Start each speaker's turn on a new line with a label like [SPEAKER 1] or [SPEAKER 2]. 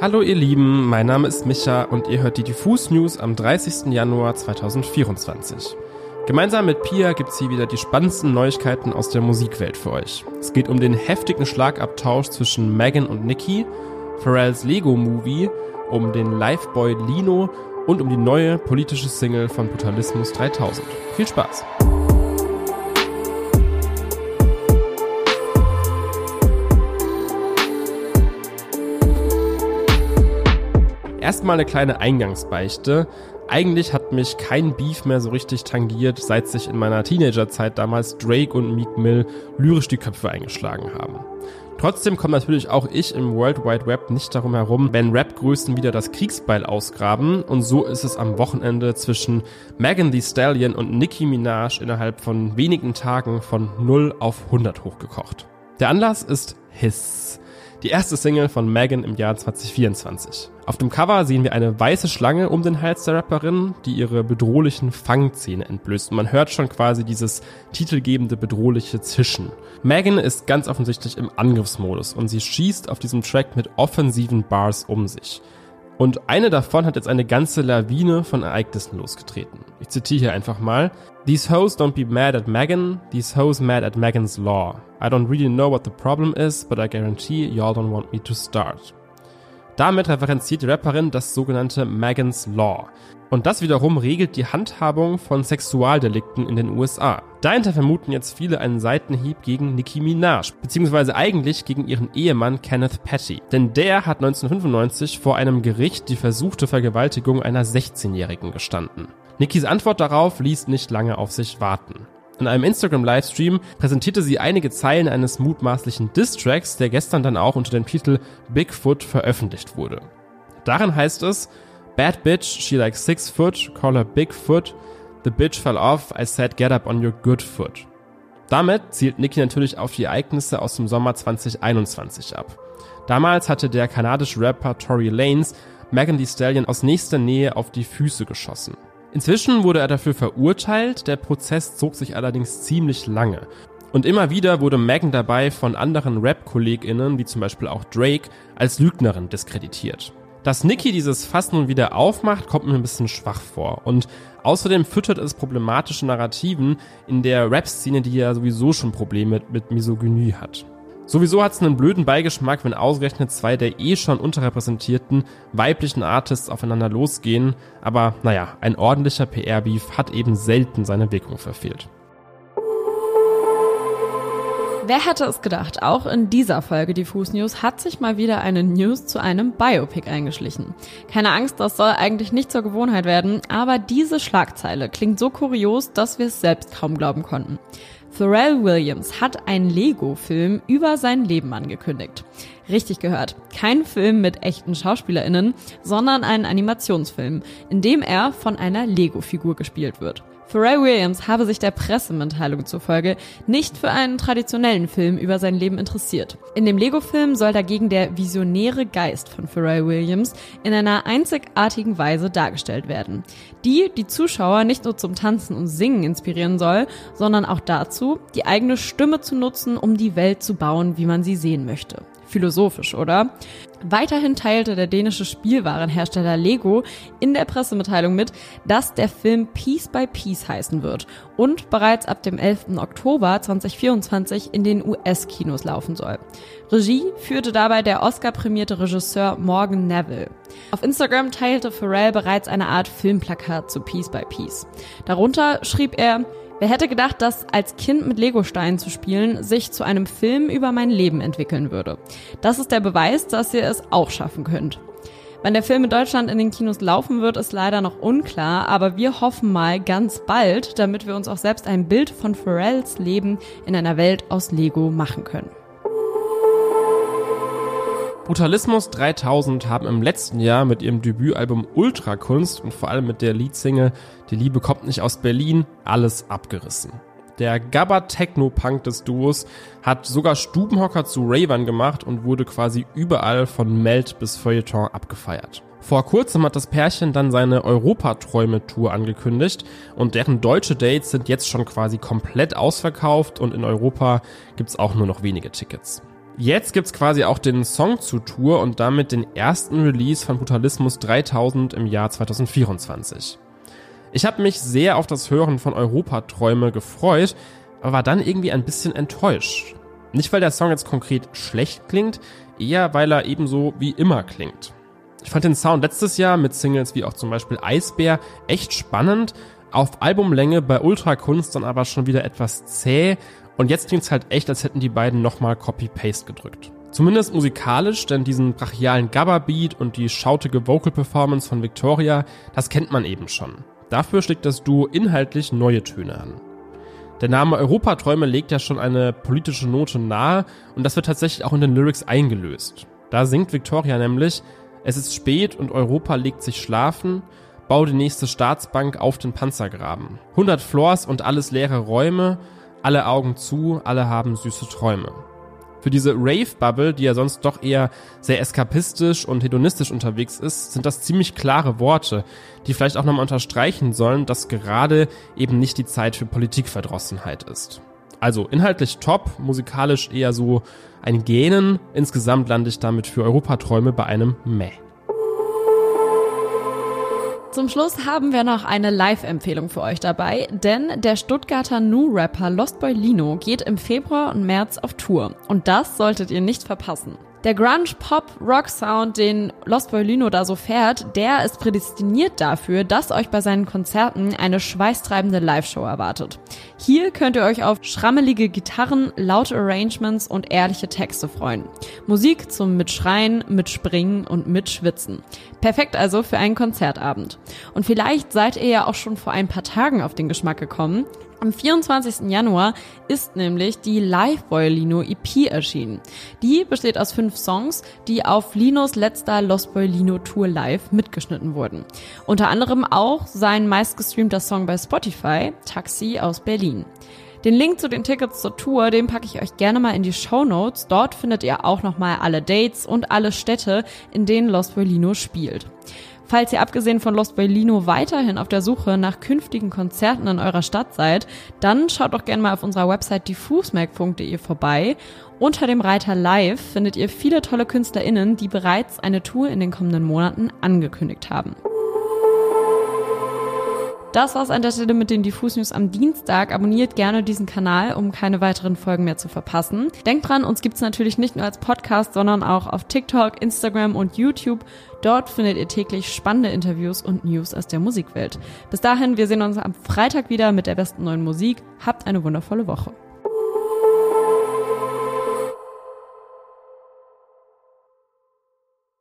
[SPEAKER 1] Hallo ihr Lieben, mein Name ist Micha und ihr hört die Diffus News am 30. Januar 2024. Gemeinsam mit Pia gibt's hier wieder die spannendsten Neuigkeiten aus der Musikwelt für euch. Es geht um den heftigen Schlagabtausch zwischen Megan und Nicki, Pharrells Lego-Movie, um den Liveboy Lino und um die neue politische Single von Brutalismus 3000. Viel Spaß! Erstmal eine kleine Eingangsbeichte. Eigentlich hat mich kein Beef mehr so richtig tangiert, seit sich in meiner Teenagerzeit damals Drake und Meek Mill lyrisch die Köpfe eingeschlagen haben. Trotzdem komme natürlich auch ich im World Wide Web nicht darum herum, wenn Rap-Größen wieder das Kriegsbeil ausgraben und so ist es am Wochenende zwischen Megan Thee Stallion und Nicki Minaj innerhalb von wenigen Tagen von 0 auf 100 hochgekocht. Der Anlass ist Hiss. Die erste Single von Megan im Jahr 2024. Auf dem Cover sehen wir eine weiße Schlange um den Hals der Rapperin, die ihre bedrohlichen Fangzähne entblößt. Und man hört schon quasi dieses titelgebende bedrohliche Zischen. Megan ist ganz offensichtlich im Angriffsmodus und sie schießt auf diesem Track mit offensiven Bars um sich. Und eine davon hat jetzt eine ganze Lawine von Ereignissen losgetreten. Ich zitiere hier einfach mal. These hoes don't be mad at Megan, these hoes mad at Megan's law. I don't really know what the problem is, but I guarantee y'all don't want me to start. Damit referenziert die Rapperin das sogenannte Megan's Law. Und das wiederum regelt die Handhabung von Sexualdelikten in den USA. Dahinter vermuten jetzt viele einen Seitenhieb gegen Nicki Minaj, beziehungsweise eigentlich gegen ihren Ehemann Kenneth Petty. Denn der hat 1995 vor einem Gericht die versuchte Vergewaltigung einer 16-Jährigen gestanden. Nickis Antwort darauf ließ nicht lange auf sich warten. In einem Instagram-Livestream präsentierte sie einige Zeilen eines mutmaßlichen Distracks, der gestern dann auch unter dem Titel Bigfoot veröffentlicht wurde. Darin heißt es, Bad bitch, she like six foot, call her Bigfoot, the bitch fell off, I said get up on your good foot. Damit zielt Nicki natürlich auf die Ereignisse aus dem Sommer 2021 ab. Damals hatte der kanadische Rapper Tory Lanez Megan Thee Stallion aus nächster Nähe auf die Füße geschossen. Inzwischen wurde er dafür verurteilt, der Prozess zog sich allerdings ziemlich lange. Und immer wieder wurde Megan dabei von anderen Rap-KollegInnen, wie zum Beispiel auch Drake, als Lügnerin diskreditiert. Dass Nicki dieses Fass nun wieder aufmacht, kommt mir ein bisschen schwach vor. Und außerdem füttert es problematische Narrativen in der Rap-Szene, die ja sowieso schon Probleme mit Misogynie hat. Sowieso hat es einen blöden Beigeschmack, wenn ausgerechnet zwei der eh schon unterrepräsentierten weiblichen Artists aufeinander losgehen, aber naja, ein ordentlicher PR-Beef hat eben selten seine Wirkung verfehlt.
[SPEAKER 2] Wer hätte es gedacht, auch in dieser Folge Diffus News hat sich mal wieder eine News zu einem Biopic eingeschlichen. Keine Angst, das soll eigentlich nicht zur Gewohnheit werden, aber diese Schlagzeile klingt so kurios, dass wir es selbst kaum glauben konnten. Pharrell Williams hat einen Lego-Film über sein Leben angekündigt. Richtig gehört. Kein Film mit echten SchauspielerInnen, sondern ein Animationsfilm, in dem er von einer Lego-Figur gespielt wird. Pharrell Williams habe sich der Pressemitteilung zufolge nicht für einen traditionellen Film über sein Leben interessiert. In dem Lego-Film soll dagegen der visionäre Geist von Pharrell Williams in einer einzigartigen Weise dargestellt werden, die die Zuschauer nicht nur zum Tanzen und Singen inspirieren soll, sondern auch dazu, die eigene Stimme zu nutzen, um die Welt zu bauen, wie man sie sehen möchte. Philosophisch, oder? Weiterhin teilte der dänische Spielwarenhersteller Lego in der Pressemitteilung mit, dass der Film Piece by Piece heißen wird und bereits ab dem 11. Oktober 2024 in den US-Kinos laufen soll. Regie führte dabei der Oscar-prämierte Regisseur Morgan Neville. Auf Instagram teilte Pharrell bereits eine Art Filmplakat zu Piece by Piece. Darunter schrieb er, Wer hätte gedacht, dass als Kind mit Legosteinen zu spielen sich zu einem Film über mein Leben entwickeln würde? Das ist der Beweis, dass ihr es auch schaffen könnt. Wann der Film in Deutschland in den Kinos laufen wird, ist leider noch unklar, aber wir hoffen mal ganz bald, damit wir uns auch selbst ein Bild von Pharrells Leben in einer Welt aus Lego machen können.
[SPEAKER 1] Brutalismus 3000 haben im letzten Jahr mit ihrem Debütalbum Ultrakunst und vor allem mit der Leadsingle Die Liebe kommt nicht aus Berlin alles abgerissen. Der Gabba Techno Punk des Duos hat sogar Stubenhocker zu Ravern gemacht und wurde quasi überall von Melt bis Feuilleton abgefeiert. Vor kurzem hat das Pärchen dann seine Europaträume-Tour angekündigt und deren deutsche Dates sind jetzt schon quasi komplett ausverkauft und in Europa gibt's auch nur noch wenige Tickets. Jetzt gibt's quasi auch den Song zu Tour und damit den ersten Release von Brutalismus 3000 im Jahr 2024. Ich habe mich sehr auf das Hören von Europaträume gefreut, aber war dann irgendwie ein bisschen enttäuscht. Nicht, weil der Song jetzt konkret schlecht klingt, eher weil er ebenso wie immer klingt. Ich fand den Sound letztes Jahr mit Singles wie auch zum Beispiel Eisbär echt spannend, auf Albumlänge bei Ultrakunst dann aber schon wieder etwas zäh und jetzt klingt's halt echt, als hätten die beiden nochmal Copy-Paste gedrückt. Zumindest musikalisch, denn diesen brachialen Gabba-Beat und die schautige Vocal-Performance von Victoria, das kennt man eben schon. Dafür schlägt das Duo inhaltlich neue Töne an. Der Name Europaträume legt ja schon eine politische Note nahe und das wird tatsächlich auch in den Lyrics eingelöst. Da singt Victoria nämlich, es ist spät und Europa legt sich schlafen, bau die nächste Staatsbank auf den Panzergraben. 100 Floors und alles leere Räume, alle Augen zu, alle haben süße Träume. Für diese Rave-Bubble, die ja sonst doch eher sehr eskapistisch und hedonistisch unterwegs ist, sind das ziemlich klare Worte, die vielleicht auch nochmal unterstreichen sollen, dass gerade eben nicht die Zeit für Politikverdrossenheit ist. Also inhaltlich top, musikalisch eher so ein Gähnen. Insgesamt lande ich damit für Europaträume bei einem Meh.
[SPEAKER 2] Zum Schluss haben wir noch eine Live-Empfehlung für euch dabei, denn der Stuttgarter Nu-Rapper Lost Boy Lino geht im Februar und März auf Tour. Und das solltet ihr nicht verpassen. Der Grunge-Pop-Rock-Sound, den Lost Boy da so fährt, der ist prädestiniert dafür, dass euch bei seinen Konzerten eine schweißtreibende Live-Show erwartet. Hier könnt ihr euch auf schrammelige Gitarren, laute Arrangements und ehrliche Texte freuen. Musik zum Mitschreien, Mitspringen und Mitschwitzen. Perfekt also für einen Konzertabend. Und vielleicht seid ihr ja auch schon vor ein paar Tagen auf den Geschmack gekommen. Am 24. Januar ist nämlich die Live Boy Lino EP erschienen. Die besteht aus fünf Songs, die auf Linos letzter Lost Boy Lino Tour Live mitgeschnitten wurden. Unter anderem auch sein meistgestreamter Song bei Spotify, Taxi aus Berlin. Den Link zu den Tickets zur Tour, den packe ich euch gerne mal in die Show Notes. Dort findet ihr auch nochmal alle Dates und alle Städte, in denen Lost Boy Lino spielt. Falls ihr abgesehen von Lost by Lino weiterhin auf der Suche nach künftigen Konzerten in eurer Stadt seid, dann schaut doch gerne mal auf unserer Website diffusmerk.de vorbei. Unter dem Reiter Live findet ihr viele tolle KünstlerInnen, die bereits eine Tour in den kommenden Monaten angekündigt haben. Das war's an der Stelle mit den Diffus News am Dienstag. Abonniert gerne diesen Kanal, um keine weiteren Folgen mehr zu verpassen. Denkt dran, uns gibt's natürlich nicht nur als Podcast, sondern auch auf TikTok, Instagram und YouTube. Dort findet ihr täglich spannende Interviews und News aus der Musikwelt. Bis dahin, wir sehen uns am Freitag wieder mit der besten neuen Musik. Habt eine wundervolle Woche.